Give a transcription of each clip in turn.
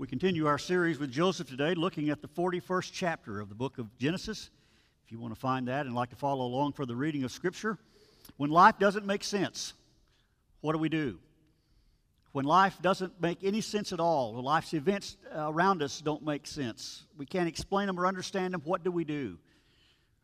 We continue our series with Joseph today, looking at the 41st chapter of the book of Genesis. If you want to find that and like to follow along for the reading of Scripture, when life doesn't make sense, what do we do? When life doesn't make any sense at all, when life's events around us don't make sense, we can't explain them or understand them, what do we do?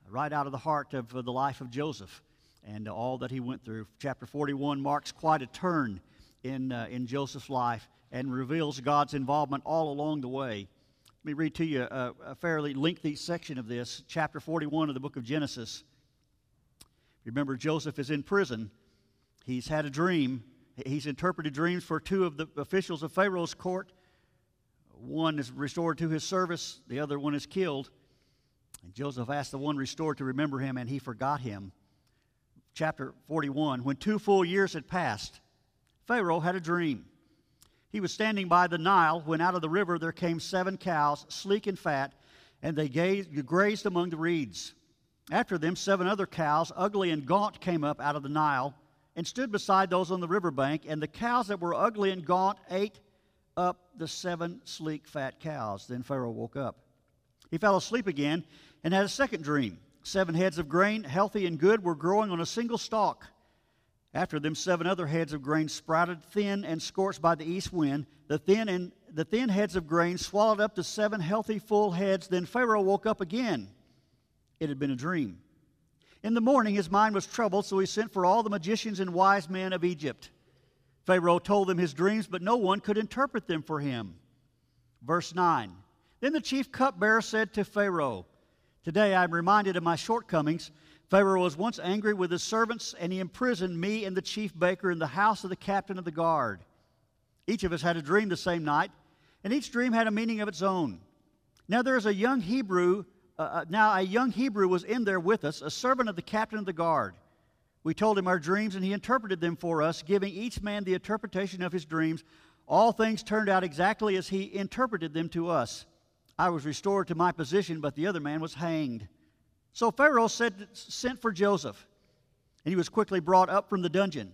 Right out of the heart of the life of Joseph and all that he went through. Chapter 41 marks quite a turn in, uh, in Joseph's life and reveals God's involvement all along the way. Let me read to you a, a fairly lengthy section of this, chapter 41 of the book of Genesis. Remember, Joseph is in prison. He's had a dream. He's interpreted dreams for two of the officials of Pharaoh's court. One is restored to his service, the other one is killed. And Joseph asked the one restored to remember him, and he forgot him. Chapter 41 When two full years had passed, Pharaoh had a dream. He was standing by the Nile when out of the river there came seven cows, sleek and fat, and they grazed among the reeds. After them, seven other cows, ugly and gaunt, came up out of the Nile and stood beside those on the river bank. And the cows that were ugly and gaunt ate up the seven sleek, fat cows. Then Pharaoh woke up. He fell asleep again and had a second dream. Seven heads of grain, healthy and good, were growing on a single stalk. After them, seven other heads of grain sprouted, thin and scorched by the east wind. The thin and the thin heads of grain swallowed up the seven healthy, full heads. Then Pharaoh woke up again. It had been a dream. In the morning, his mind was troubled, so he sent for all the magicians and wise men of Egypt. Pharaoh told them his dreams, but no one could interpret them for him. Verse 9 Then the chief cupbearer said to Pharaoh, Today I am reminded of my shortcomings. Pharaoh was once angry with his servants, and he imprisoned me and the chief baker in the house of the captain of the guard. Each of us had a dream the same night, and each dream had a meaning of its own. Now there is a young Hebrew. Uh, uh, now a young Hebrew was in there with us, a servant of the captain of the guard. We told him our dreams, and he interpreted them for us, giving each man the interpretation of his dreams. All things turned out exactly as he interpreted them to us. I was restored to my position, but the other man was hanged. So Pharaoh said, sent for Joseph, and he was quickly brought up from the dungeon.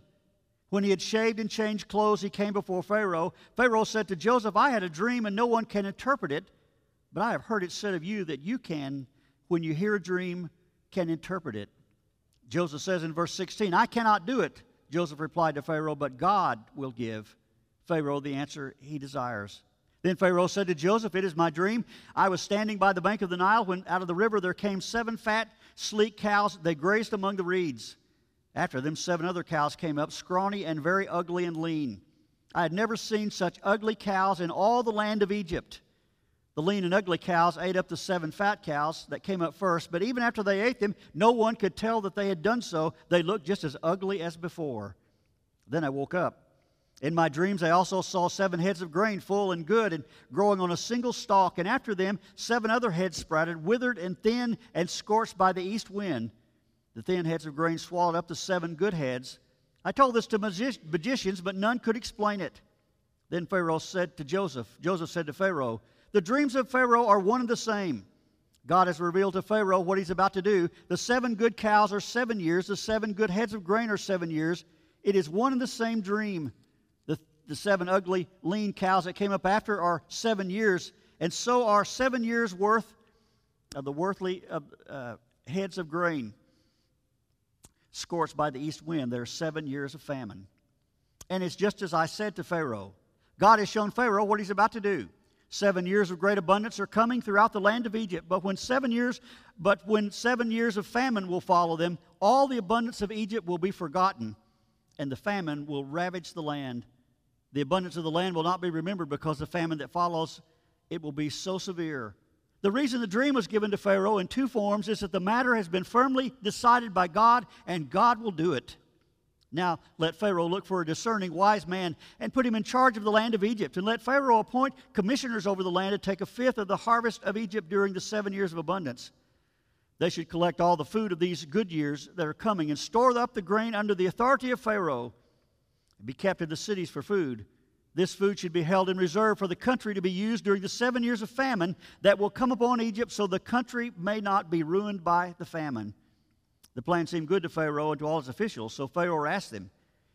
When he had shaved and changed clothes, he came before Pharaoh. Pharaoh said to Joseph, I had a dream, and no one can interpret it, but I have heard it said of you that you can, when you hear a dream, can interpret it. Joseph says in verse 16, I cannot do it. Joseph replied to Pharaoh, but God will give Pharaoh the answer he desires. Then Pharaoh said to Joseph, It is my dream. I was standing by the bank of the Nile when out of the river there came seven fat, sleek cows. They grazed among the reeds. After them, seven other cows came up, scrawny and very ugly and lean. I had never seen such ugly cows in all the land of Egypt. The lean and ugly cows ate up the seven fat cows that came up first, but even after they ate them, no one could tell that they had done so. They looked just as ugly as before. Then I woke up. In my dreams, I also saw seven heads of grain, full and good, and growing on a single stalk. And after them, seven other heads sprouted, withered and thin and scorched by the east wind. The thin heads of grain swallowed up the seven good heads. I told this to magi- magicians, but none could explain it. Then Pharaoh said to Joseph, Joseph said to Pharaoh, The dreams of Pharaoh are one and the same. God has revealed to Pharaoh what he's about to do. The seven good cows are seven years, the seven good heads of grain are seven years. It is one and the same dream the seven ugly, lean cows that came up after are seven years, and so are seven years' worth of the worthly uh, uh, heads of grain scorched by the east wind. There are seven years of famine. And it's just as I said to Pharaoh God has shown Pharaoh what he's about to do. Seven years of great abundance are coming throughout the land of Egypt, but when seven years, but when seven years of famine will follow them, all the abundance of Egypt will be forgotten, and the famine will ravage the land the abundance of the land will not be remembered because the famine that follows it will be so severe. The reason the dream was given to Pharaoh in two forms is that the matter has been firmly decided by God and God will do it. Now, let Pharaoh look for a discerning, wise man and put him in charge of the land of Egypt. And let Pharaoh appoint commissioners over the land to take a fifth of the harvest of Egypt during the seven years of abundance. They should collect all the food of these good years that are coming and store up the grain under the authority of Pharaoh be kept in the cities for food. This food should be held in reserve for the country to be used during the seven years of famine that will come upon Egypt, so the country may not be ruined by the famine. The plan seemed good to Pharaoh and to all his officials, so Pharaoh asked them,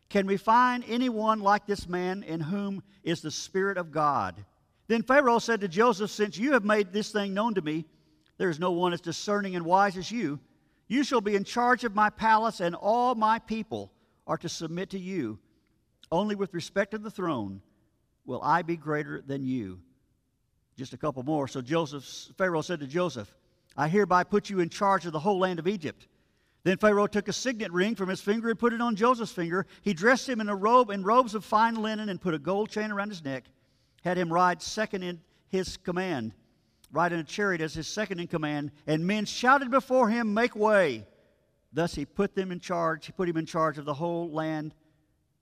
Can we find anyone like this man in whom is the Spirit of God? Then Pharaoh said to Joseph, Since you have made this thing known to me, there is no one as discerning and wise as you. You shall be in charge of my palace, and all my people are to submit to you. Only with respect to the throne will I be greater than you. Just a couple more. So Joseph, Pharaoh said to Joseph, I hereby put you in charge of the whole land of Egypt. Then Pharaoh took a signet ring from his finger and put it on Joseph's finger. He dressed him in a robe and robes of fine linen and put a gold chain around his neck had him ride second in his command, ride in a chariot as his second in command, and men shouted before him, Make way. Thus he put them in charge, he put him in charge of the whole land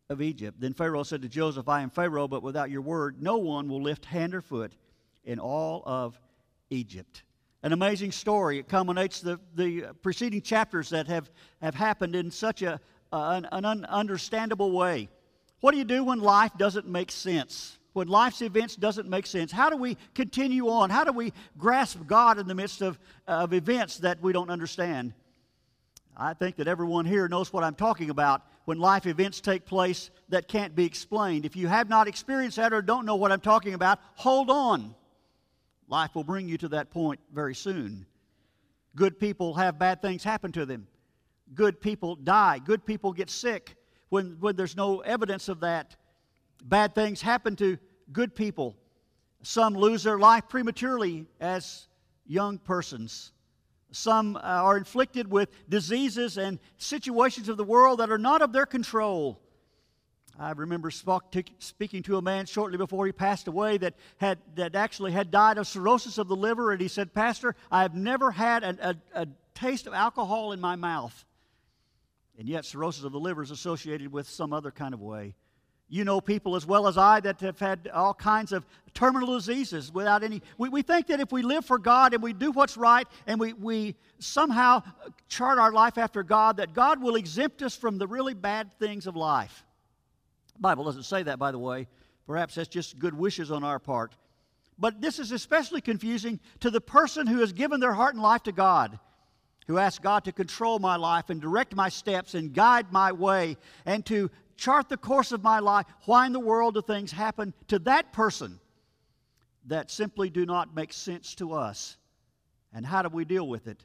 of Egypt. Then Pharaoh said to Joseph, I am Pharaoh, but without your word, no one will lift hand or foot in all of Egypt. An amazing story. It culminates the, the preceding chapters that have, have happened in such a, an, an understandable way. What do you do when life doesn't make sense? when life's events doesn't make sense? How do we continue on? How do we grasp God in the midst of, of events that we don't understand? I think that everyone here knows what I'm talking about when life events take place that can't be explained. If you have not experienced that or don't know what I'm talking about, hold on. Life will bring you to that point very soon. Good people have bad things happen to them. Good people die. Good people get sick when, when there's no evidence of that. Bad things happen to good people. Some lose their life prematurely as young persons. Some uh, are inflicted with diseases and situations of the world that are not of their control. I remember speaking to a man shortly before he passed away that, had, that actually had died of cirrhosis of the liver, and he said, Pastor, I have never had a, a, a taste of alcohol in my mouth. And yet, cirrhosis of the liver is associated with some other kind of way. You know people as well as I that have had all kinds of terminal diseases without any. We, we think that if we live for God and we do what's right and we, we somehow chart our life after God, that God will exempt us from the really bad things of life. The Bible doesn't say that, by the way. Perhaps that's just good wishes on our part. But this is especially confusing to the person who has given their heart and life to God who asks God to control my life and direct my steps and guide my way and to chart the course of my life, why in the world do things happen to that person that simply do not make sense to us? And how do we deal with it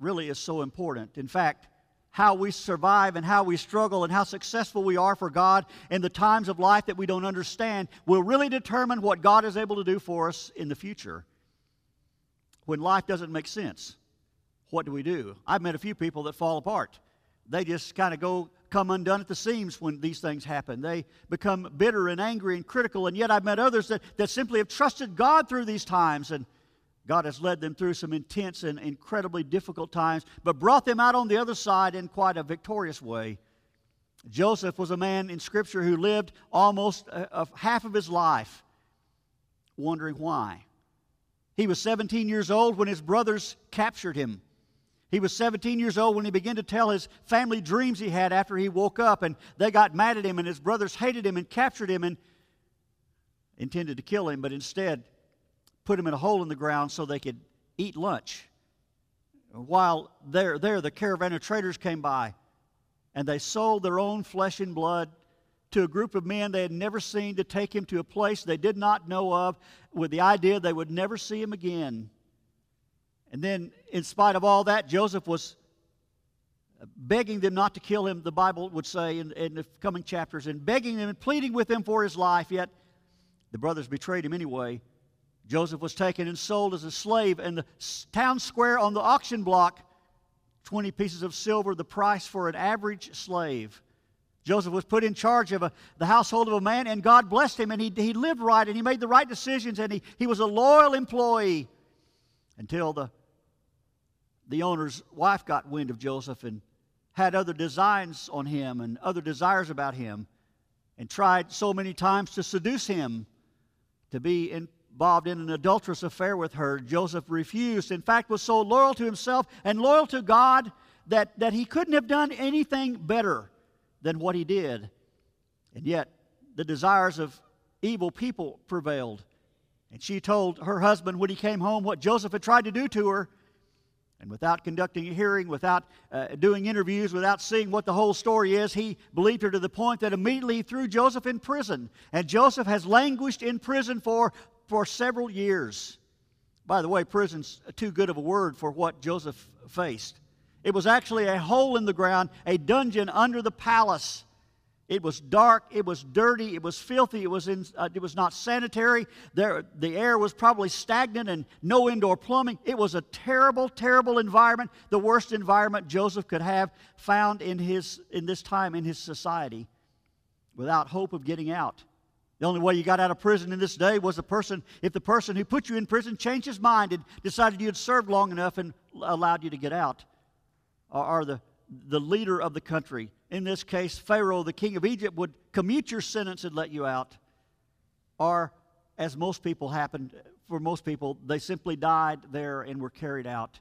really is so important. In fact, how we survive and how we struggle and how successful we are for God in the times of life that we don't understand will really determine what God is able to do for us in the future. When life doesn't make sense, what do we do? I've met a few people that fall apart. They just kind of go come undone at the seams when these things happen. They become bitter and angry and critical. And yet I've met others that, that simply have trusted God through these times. And God has led them through some intense and incredibly difficult times, but brought them out on the other side in quite a victorious way. Joseph was a man in Scripture who lived almost uh, a, a half of his life wondering why. He was 17 years old when his brothers captured him. He was 17 years old when he began to tell his family dreams he had after he woke up, and they got mad at him, and his brothers hated him and captured him and intended to kill him, but instead put him in a hole in the ground so they could eat lunch. While there, there the caravan of traders came by, and they sold their own flesh and blood to a group of men they had never seen to take him to a place they did not know of with the idea they would never see him again. And then, in spite of all that, Joseph was begging them not to kill him, the Bible would say in, in, the coming chapters, and begging them and pleading with them for his life, yet the brothers betrayed him anyway. Joseph was taken and sold as a slave, in the town square on the auction block 20 pieces of silver, the price for an average slave. Joseph was put in charge of a, the household of a man, and God blessed him, and he, he lived right, and he made the right decisions, and he, he was a loyal employee until the, the owner's wife got wind of Joseph and had other designs on him and other desires about him and tried so many times to seduce him to be involved in an adulterous affair with her. Joseph refused. In fact, was so loyal to himself and loyal to God that, that he couldn't have done anything better than what he did. And yet, the desires of evil people prevailed. And she told her husband when he came home what Joseph had tried to do to her. And without conducting a hearing, without uh, doing interviews, without seeing what the whole story is, he believed her to the point that immediately threw Joseph in prison. And Joseph has languished in prison for for several years. By the way, prison's too good of a word for what Joseph faced. It was actually a hole in the ground, a dungeon under the palace. It was dark, it was dirty, it was filthy, it was, in, uh, it was not sanitary. There, the air was probably stagnant and no indoor plumbing. It was a terrible, terrible environment, the worst environment Joseph could have found in, his, in this time in his society without hope of getting out. The only way you got out of prison in this day was the person, if the person who put you in prison changed his mind and decided you had served long enough and allowed you to get out, or, or the, the leader of the country in this case, Pharaoh, the king of Egypt, would commute your sentence and let you out. Or, as most people happened, for most people, they simply died there and were carried out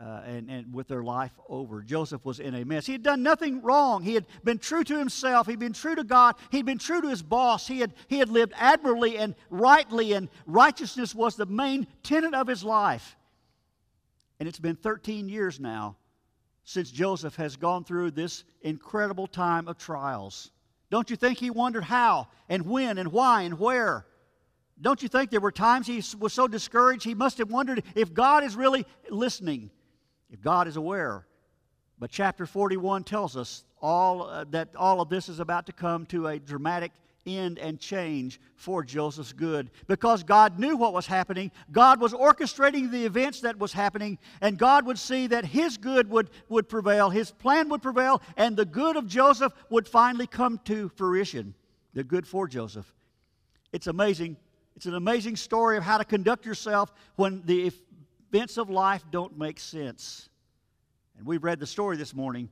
uh, and, and with their life over. Joseph was in a mess. He had done nothing wrong. He had been true to himself. He'd been true to God. He'd been true to his boss. He had, he had lived admirably and rightly, and righteousness was the main tenet of his life. And it's been 13 years now since Joseph has gone through this incredible time of trials. Don't you think he wondered how and when and why and where? Don't you think there were times he was so discouraged he must have wondered if God is really listening, if God is aware? But chapter 41 tells us all uh, that all of this is about to come to a dramatic end and change for Joseph's good. Because God knew what was happening, God was orchestrating the events that was happening, and God would see that his good would, would prevail, his plan would prevail, and the good of Joseph would finally come to fruition. The good for Joseph. It's amazing. It's an amazing story of how to conduct yourself when the events of life don't make sense. And we read the story this morning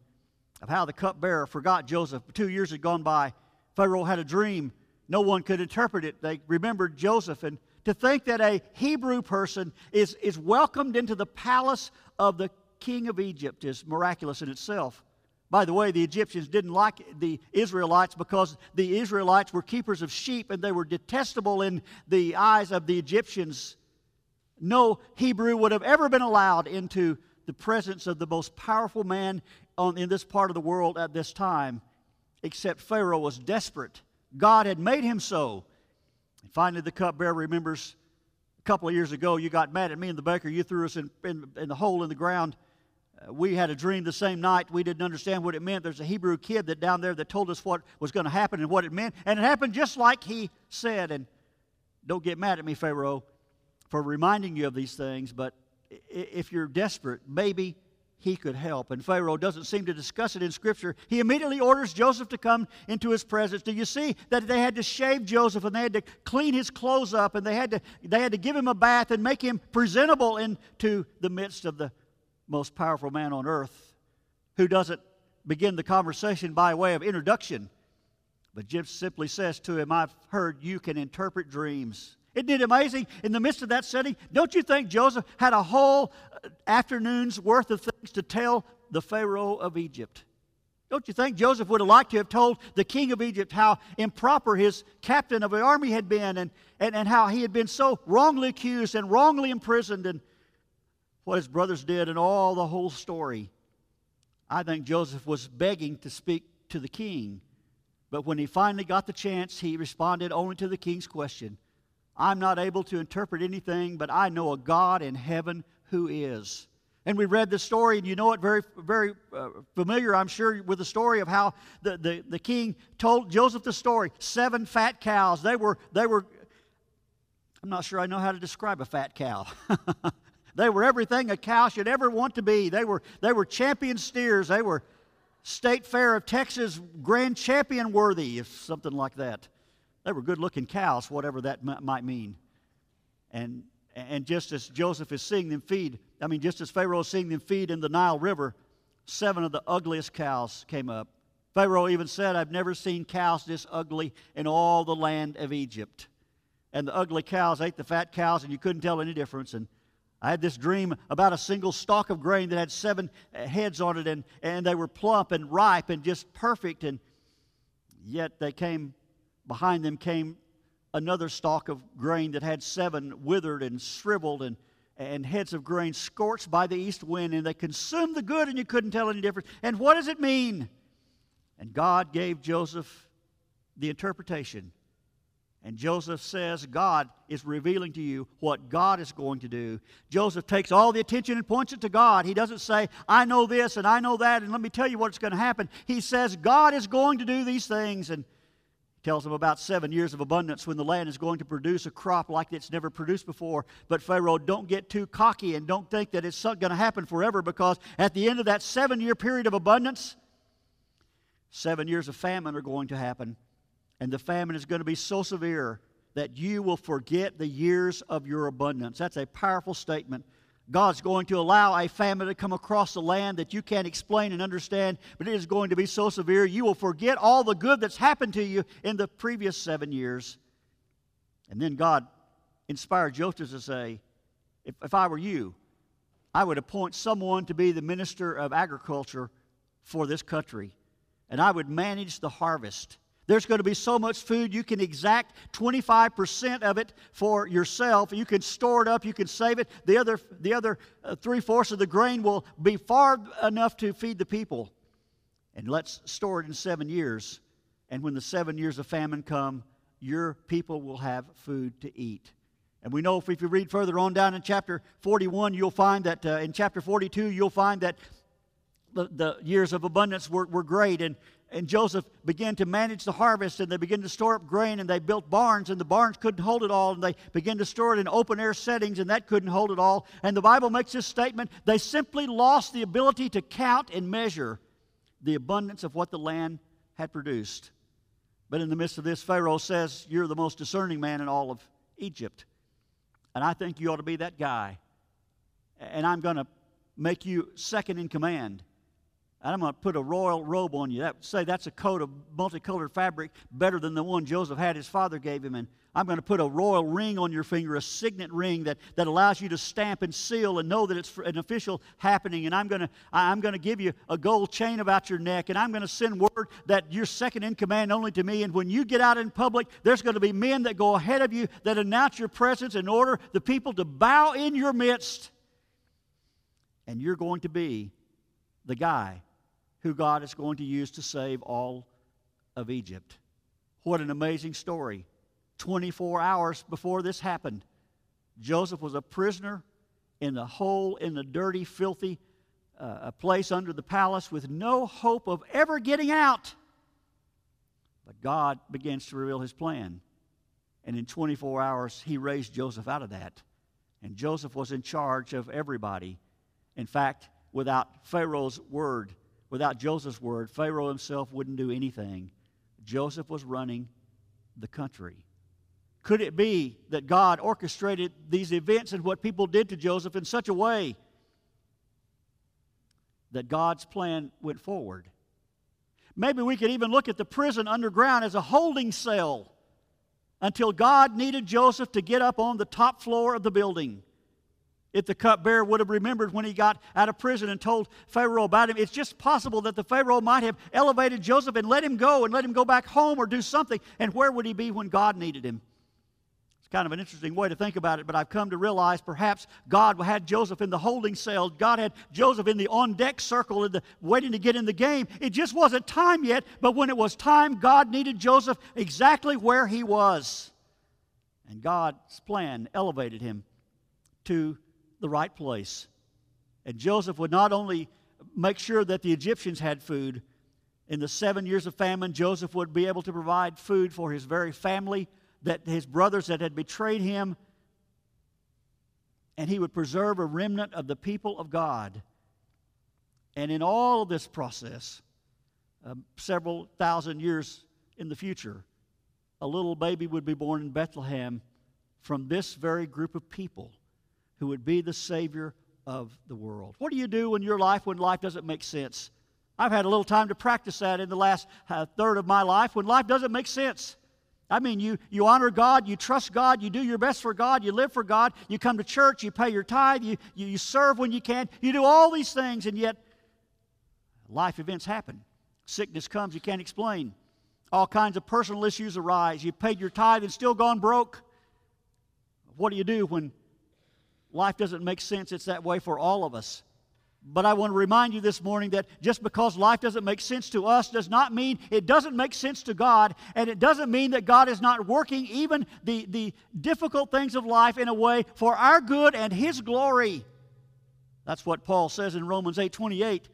of how the cupbearer forgot Joseph. Two years had gone by Pharaoh had a dream. No one could interpret it. They remembered Joseph. And to think that a Hebrew person is, is welcomed into the palace of the king of Egypt is miraculous in itself. By the way, the Egyptians didn't like the Israelites because the Israelites were keepers of sheep and they were detestable in the eyes of the Egyptians. No Hebrew would have ever been allowed into the presence of the most powerful man on, in this part of the world at this time except Pharaoh was desperate. God had made him so. And finally, the cupbearer remembers a couple of years ago, you got mad at me and the baker. You threw us in, in, in the hole in the ground. Uh, we had a dream the same night. We didn't understand what it meant. There's a Hebrew kid that down there that told us what was going to happen and what it meant. And it happened just like he said. And don't get mad at me, Pharaoh, for reminding you of these things. But if you're desperate, maybe he could help. And Pharaoh doesn't seem to discuss it in Scripture. He immediately orders Joseph to come into his presence. Do you see that they had to shave Joseph and they had to clean his clothes up and they had to, they had to give him a bath and make him presentable into the midst of the most powerful man on earth who doesn't begin the conversation by way of introduction, but Jim simply says to him, I've heard you can interpret dreams. Isn't it amazing? In the midst of that setting, don't you think Joseph had a whole uh, afternoon's worth of things to tell the Pharaoh of Egypt? Don't you think Joseph would have liked to have told the king of Egypt how improper his captain of the army had been and, and, and how he had been so wrongly accused and wrongly imprisoned and what his brothers did and all the whole story? I think Joseph was begging to speak to the king. But when he finally got the chance, he responded only to the king's question I'm not able to interpret anything, but I know a God in heaven who is. And we read the story, and you know it very, very uh, familiar, I'm sure, with the story of how the, the, the king told Joseph the story. Seven fat cows. They were, they were, I'm not sure I know how to describe a fat cow. they were everything a cow should ever want to be. They were, they were champion steers. They were State Fair of Texas grand champion worthy, if something like that. They were good looking cows, whatever that m- might mean. And, and just as Joseph is seeing them feed, I mean, just as Pharaoh is seeing them feed in the Nile River, seven of the ugliest cows came up. Pharaoh even said, I've never seen cows this ugly in all the land of Egypt. And the ugly cows ate the fat cows, and you couldn't tell any difference. And I had this dream about a single stalk of grain that had seven uh, heads on it, and, and they were plump and ripe and just perfect. And yet they came Behind them came another stalk of grain that had seven withered and shriveled and, and heads of grain scorched by the east wind, and they consumed the good, and you couldn't tell any difference. And what does it mean? And God gave Joseph the interpretation. And Joseph says, God is revealing to you what God is going to do. Joseph takes all the attention and points it to God. He doesn't say, I know this and I know that, and let me tell you what's going to happen. He says, God is going to do these things. And tells them about seven years of abundance when the land is going to produce a crop like it's never produced before. But Pharaoh, don't get too cocky and don't think that it's going to happen forever because at the end of that seven year period of abundance, seven years of famine are going to happen. And the famine is going to be so severe that you will forget the years of your abundance. That's a powerful statement. God's going to allow a famine to come across the land that you can't explain and understand, but it is going to be so severe you will forget all the good that's happened to you in the previous seven years. And then God inspired Joseph to say, if, if I were you, I would appoint someone to be the minister of agriculture for this country, and I would manage the harvest. There's going to be so much food, you can exact 25% of it for yourself. You can store it up, you can save it. The other, the other uh, three fourths of the grain will be far enough to feed the people. And let's store it in seven years. And when the seven years of famine come, your people will have food to eat. And we know if, if you read further on down in chapter 41, you'll find that uh, in chapter 42, you'll find that the, the years of abundance were, were great. And and Joseph began to manage the harvest, and they began to store up grain, and they built barns, and the barns couldn't hold it all, and they began to store it in open air settings, and that couldn't hold it all. And the Bible makes this statement they simply lost the ability to count and measure the abundance of what the land had produced. But in the midst of this, Pharaoh says, You're the most discerning man in all of Egypt. And I think you ought to be that guy. And I'm going to make you second in command and I'm going to put a royal robe on you. That, say that's a coat of multicolored fabric better than the one Joseph had his father gave him. And I'm going to put a royal ring on your finger, a signet ring that, that allows you to stamp and seal and know that it's an official happening. And I'm going, to, I'm going to give you a gold chain about your neck. And I'm going to send word that you're second in command only to me. And when you get out in public, there's going to be men that go ahead of you that announce your presence in order the people to bow in your midst. And you're going to be the guy who God is going to use to save all of Egypt. What an amazing story. 24 hours before this happened, Joseph was a prisoner in the hole, in the dirty, filthy uh, place under the palace with no hope of ever getting out. But God begins to reveal his plan. And in 24 hours, he raised Joseph out of that. And Joseph was in charge of everybody. In fact, without Pharaoh's word, Without Joseph's word, Pharaoh himself wouldn't do anything. Joseph was running the country. Could it be that God orchestrated these events and what people did to Joseph in such a way that God's plan went forward? Maybe we could even look at the prison underground as a holding cell until God needed Joseph to get up on the top floor of the building if the cupbearer would have remembered when he got out of prison and told Pharaoh about him. It's just possible that the Pharaoh might have elevated Joseph and let him go and let him go back home or do something. And where would he be when God needed him? It's kind of an interesting way to think about it, but I've come to realize perhaps God had Joseph in the holding cell. God had Joseph in the on deck circle, the, waiting to get in the game. It just wasn't time yet, but when it was time, God needed Joseph exactly where he was. And God's plan elevated him to the right place. And Joseph would not only make sure that the Egyptians had food, in the seven years of famine, Joseph would be able to provide food for his very family, that his brothers that had betrayed him, and he would preserve a remnant of the people of God. And in all of this process, uh, several thousand years in the future, a little baby would be born in Bethlehem from this very group of people who would be the Savior of the world. What do you do in your life when life doesn't make sense? I've had a little time to practice that in the last uh, third of my life when life doesn't make sense. I mean, you, you honor God, you trust God, you do your best for God, you live for God, you come to church, you pay your tithe, you, you, you serve when you can, you do all these things, and yet life events happen. Sickness comes you can't explain. All kinds of personal issues arise. You paid your tithe and still gone broke. What do you do when Life doesn't make sense. It's that way for all of us. But I want to remind you this morning that just because life doesn't make sense to us does not mean it doesn't make sense to God. And it doesn't mean that God is not working even the, the difficult things of life in a way for our good and His glory. That's what Paul says in Romans 8 28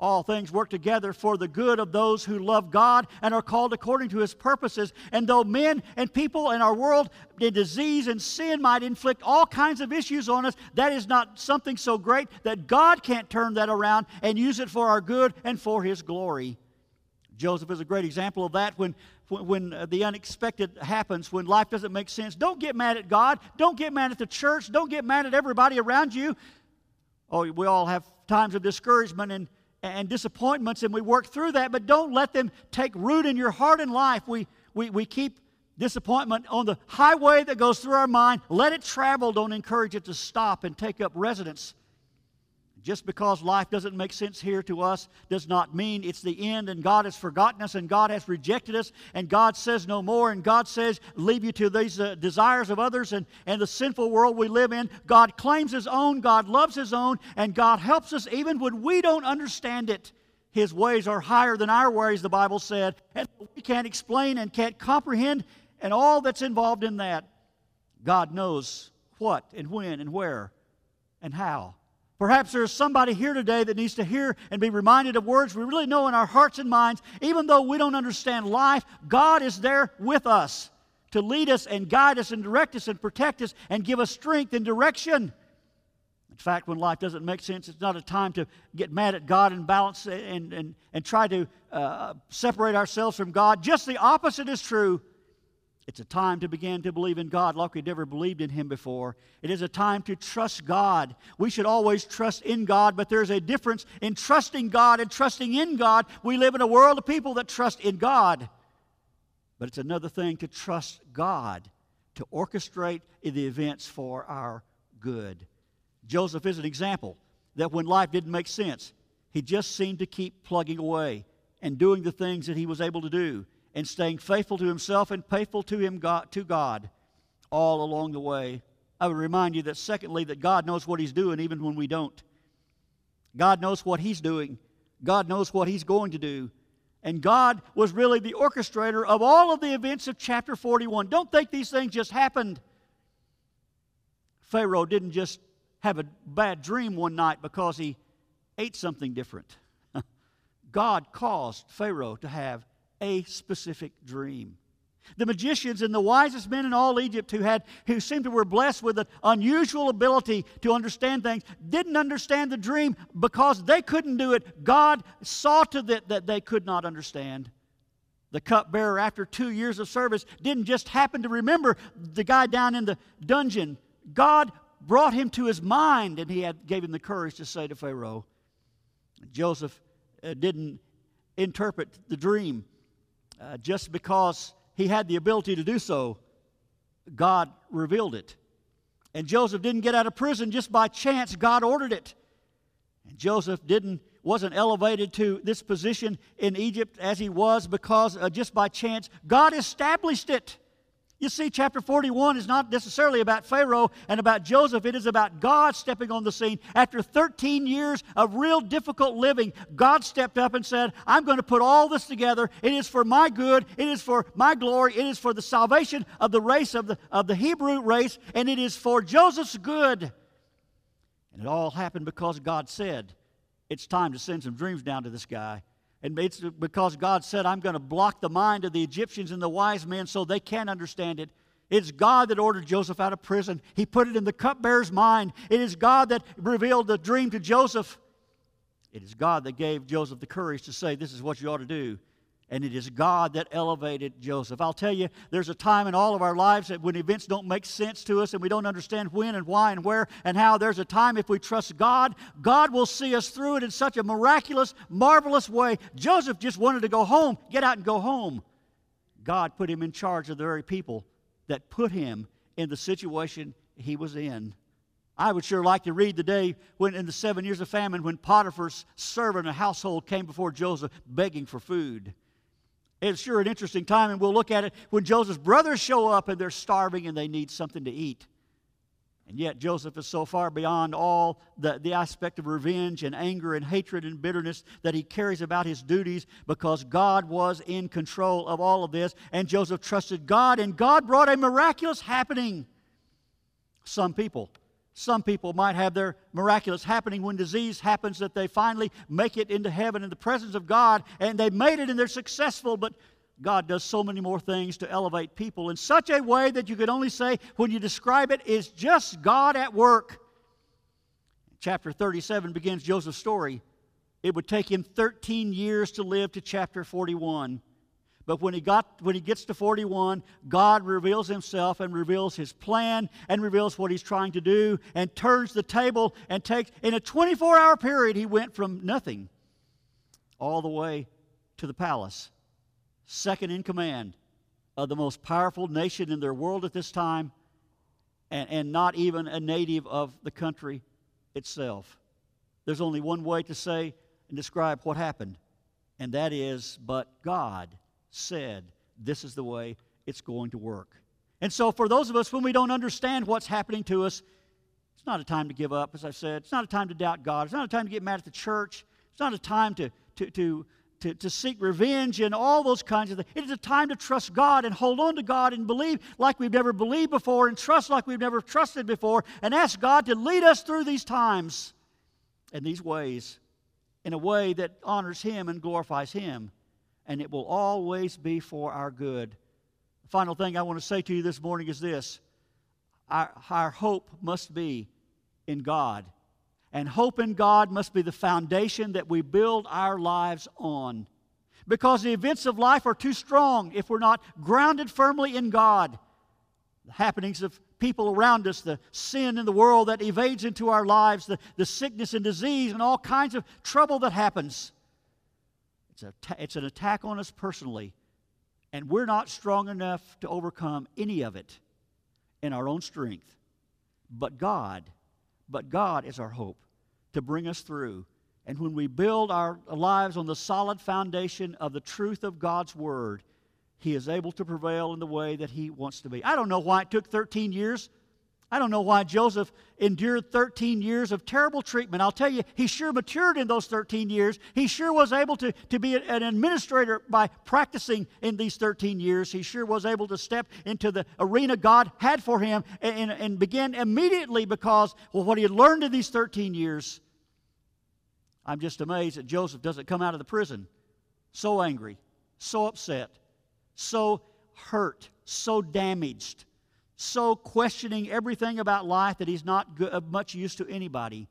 all things work together for the good of those who love God and are called according to his purposes. And though men and people in our world in disease and sin might inflict all kinds of issues on us, that is not something so great that God can't turn that around and use it for our good and for his glory. Joseph is a great example of that when, when uh, the unexpected happens, when life doesn't make sense. Don't get mad at God. Don't get mad at the church. Don't get mad at everybody around you. Oh, we all have times of discouragement and and disappointments, and we work through that, but don't let them take root in your heart and life. We, we, we keep disappointment on the highway that goes through our mind. Let it travel. Don't encourage it to stop and take up residence just because life doesn't make sense here to us does not mean it's the end and God has forgotten us and God has rejected us and God says no more and God says leave you to these uh, desires of others and, and the sinful world we live in. God claims His own, God loves His own, and God helps us even when we don't understand it. His ways are higher than our ways, the Bible said, and we can't explain and can't comprehend and all that's involved in that. God knows what and when and where and how. Perhaps there's somebody here today that needs to hear and be reminded of words we really know in our hearts and minds. Even though we don't understand life, God is there with us to lead us and guide us and direct us and protect us and give us strength and direction. In fact, when life doesn't make sense, it's not a time to get mad at God and balance and, and, and try to uh, separate ourselves from God. Just the opposite is true. It's a time to begin to believe in God like we'd never believed in Him before. It is a time to trust God. We should always trust in God, but there's a difference in trusting God and trusting in God. We live in a world of people that trust in God. But it's another thing to trust God to orchestrate the events for our good. Joseph is an example that when life didn't make sense, he just seemed to keep plugging away and doing the things that he was able to do and staying faithful to himself and faithful to him God, to God all along the way. I would remind you that secondly that God knows what he's doing even when we don't. God knows what he's doing. God knows what he's going to do. And God was really the orchestrator of all of the events of chapter 41. Don't think these things just happened. Pharaoh didn't just have a bad dream one night because he ate something different. God caused Pharaoh to have a specific dream. The magicians and the wisest men in all Egypt who had who seemed to were blessed with an unusual ability to understand things didn't understand the dream because they couldn't do it. God saw to it that they could not understand. The cupbearer, after two years of service, didn't just happen to remember the guy down in the dungeon. God brought him to his mind, and he had, gave him the courage to say to Pharaoh. Joseph uh, didn't interpret the dream uh, just because he had the ability to do so, God revealed it. And Joseph didn't get out of prison just by chance, God ordered it. And Joseph didn't wasn't elevated to this position in Egypt as he was because uh, just by chance God established it. You see, chapter 41 is not necessarily about Pharaoh and about Joseph. It is about God stepping on the scene. After 13 years of real difficult living, God stepped up and said, I'm going to put all this together. It is for my good. It is for my glory. It is for the salvation of the race, of the, of the Hebrew race, and it is for Joseph's good. And it all happened because God said, It's time to send some dreams down to this guy. And it's because God said, I'm going to block the mind of the Egyptians and the wise men so they can't understand it. It's God that ordered Joseph out of prison. He put it in the cupbearer's mind. It is God that revealed the dream to Joseph. It is God that gave Joseph the courage to say, This is what you ought to do and it is God that elevated Joseph. I'll tell you, there's a time in all of our lives that when events don't make sense to us and we don't understand when and why and where and how, there's a time if we trust God, God will see us through it in such a miraculous, marvelous way. Joseph just wanted to go home, get out and go home. God put him in charge of the very people that put him in the situation he was in. I would sure like to read the day when, in the seven years of famine, when Potiphar's servant a household came before Joseph begging for food. It's sure an interesting time, and we'll look at it when Joseph's brothers show up and they're starving and they need something to eat. And yet, Joseph is so far beyond all the, the aspect of revenge and anger and hatred and bitterness that he carries about his duties because God was in control of all of this. And Joseph trusted God, and God brought a miraculous happening. Some people, some people might have their miraculous happening when disease happens that they finally make it into heaven in the presence of God and they made it and they're successful, but God does so many more things to elevate people in such a way that you could only say, when you describe it, is just God at work. Chapter 37 begins Joseph's story. It would take him 13 years to live to chapter 41. But when he, got, when he gets to 41, God reveals himself and reveals his plan and reveals what he's trying to do and turns the table and takes, in a 24 hour period, he went from nothing all the way to the palace second in command of the most powerful nation in their world at this time, and, and not even a native of the country itself. There's only one way to say and describe what happened, and that is, but God said, this is the way it's going to work. And so, for those of us when we don't understand what's happening to us, it's not a time to give up, as I said. It's not a time to doubt God. It's not a time to get mad at the church. It's not a time to, to, to to, to seek revenge and all those kinds of things. It is a time to trust God and hold on to God and believe like we've never believed before and trust like we've never trusted before and ask God to lead us through these times and these ways in a way that honors Him and glorifies Him. And it will always be for our good. The final thing I want to say to you this morning is this our, our hope must be in God and hope in God must be the foundation that we build our lives on. Because the events of life are too strong if we're not grounded firmly in God. The happenings of people around us, the sin in the world that evades into our lives, the, the sickness and disease, and all kinds of trouble that happens. It's, a, it's an attack on us personally. And we're not strong enough to overcome any of it in our own strength. But God but God is our hope to bring us through. And when we build our lives on the solid foundation of the truth of God's Word, He is able to prevail in the way that He wants to be. I don't know why it took 13 years. I don't know why Joseph endured 13 years of terrible treatment. I'll tell you, he sure matured in those 13 years. He sure was able to, to be an administrator by practicing in these 13 years. He sure was able to step into the arena God had for him and, and begin immediately because, well, what he had learned in these 13 years. I'm just amazed that Joseph doesn't come out of the prison so angry, so upset, so hurt, so damaged so questioning everything about life that he's not good, of much use to anybody.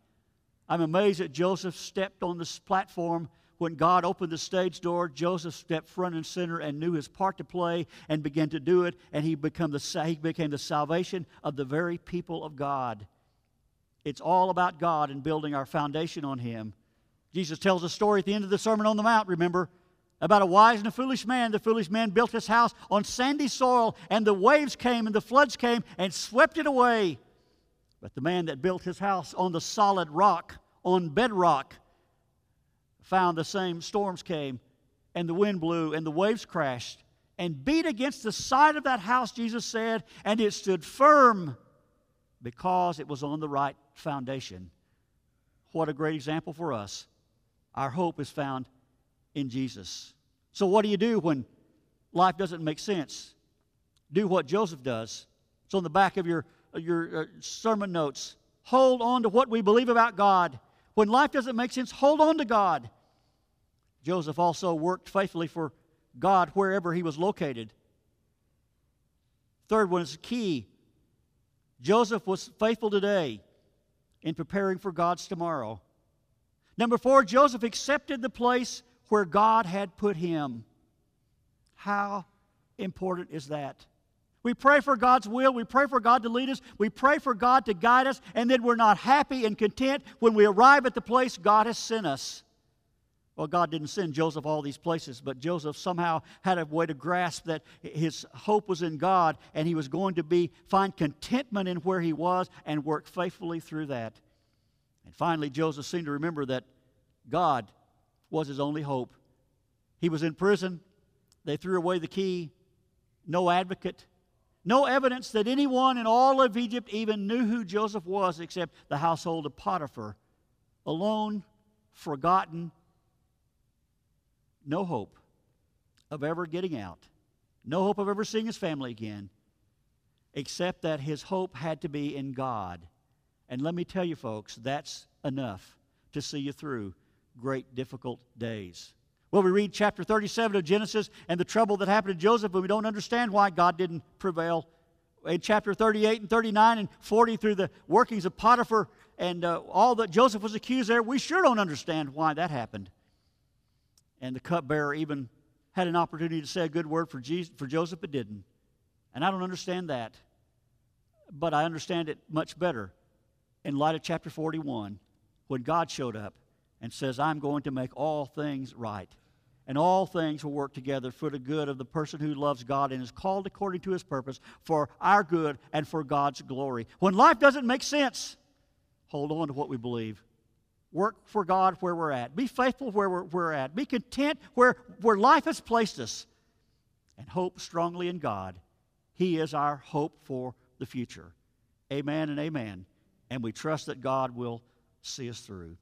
I'm amazed that Joseph stepped on this platform when God opened the stage door. Joseph stepped front and center and knew his part to play and began to do it, and he became the, he became the salvation of the very people of God. It's all about God and building our foundation on Him. Jesus tells a story at the end of the Sermon on the Mount, remember, about a wise and a foolish man. The foolish man built his house on sandy soil, and the waves came and the floods came and swept it away. But the man that built his house on the solid rock, on bedrock, found the same storms came, and the wind blew, and the waves crashed and beat against the side of that house, Jesus said, and it stood firm because it was on the right foundation. What a great example for us. Our hope is found in Jesus. So, what do you do when life doesn't make sense? Do what Joseph does. It's on the back of your, your uh, sermon notes. Hold on to what we believe about God. When life doesn't make sense, hold on to God. Joseph also worked faithfully for God wherever he was located. Third one is key. Joseph was faithful today in preparing for God's tomorrow. Number four, Joseph accepted the place where God had put him. How important is that? We pray for God's will. We pray for God to lead us. We pray for God to guide us. And then we're not happy and content when we arrive at the place God has sent us. Well, God didn't send Joseph all these places, but Joseph somehow had a way to grasp that his hope was in God and he was going to be find contentment in where he was and work faithfully through that. And finally, Joseph seemed to remember that God was his only hope. He was in prison. They threw away the key. No advocate, No evidence that anyone in all of Egypt even knew who Joseph was except the household of Potiphar. Alone, forgotten, no hope of ever getting out, no hope of ever seeing his family again, except that his hope had to be in God. And let me tell you, folks, that's enough to see you through great, difficult days. Well, we read chapter 37 of Genesis and the trouble that happened to Joseph, but we don't understand why God didn't prevail. In chapter 38 and 39 and 40, through the workings of Potiphar and uh, all that Joseph was accused there, we sure don't understand why that happened. And the cupbearer even had an opportunity to say a good word for, Jesus, for Joseph, but didn't. And I don't understand that. But I understand it much better in light of chapter 41 when God showed up and says, I'm going to make all things right. And all things will work together for the good of the person who loves God and is called according to his purpose for our good and for God's glory. When life doesn't make sense, hold on to what we believe. Work for God where we're at. Be faithful where we're, we're at. Be content where, where life has placed us. And hope strongly in God. He is our hope for the future. Amen and amen. And we trust that God will see us through.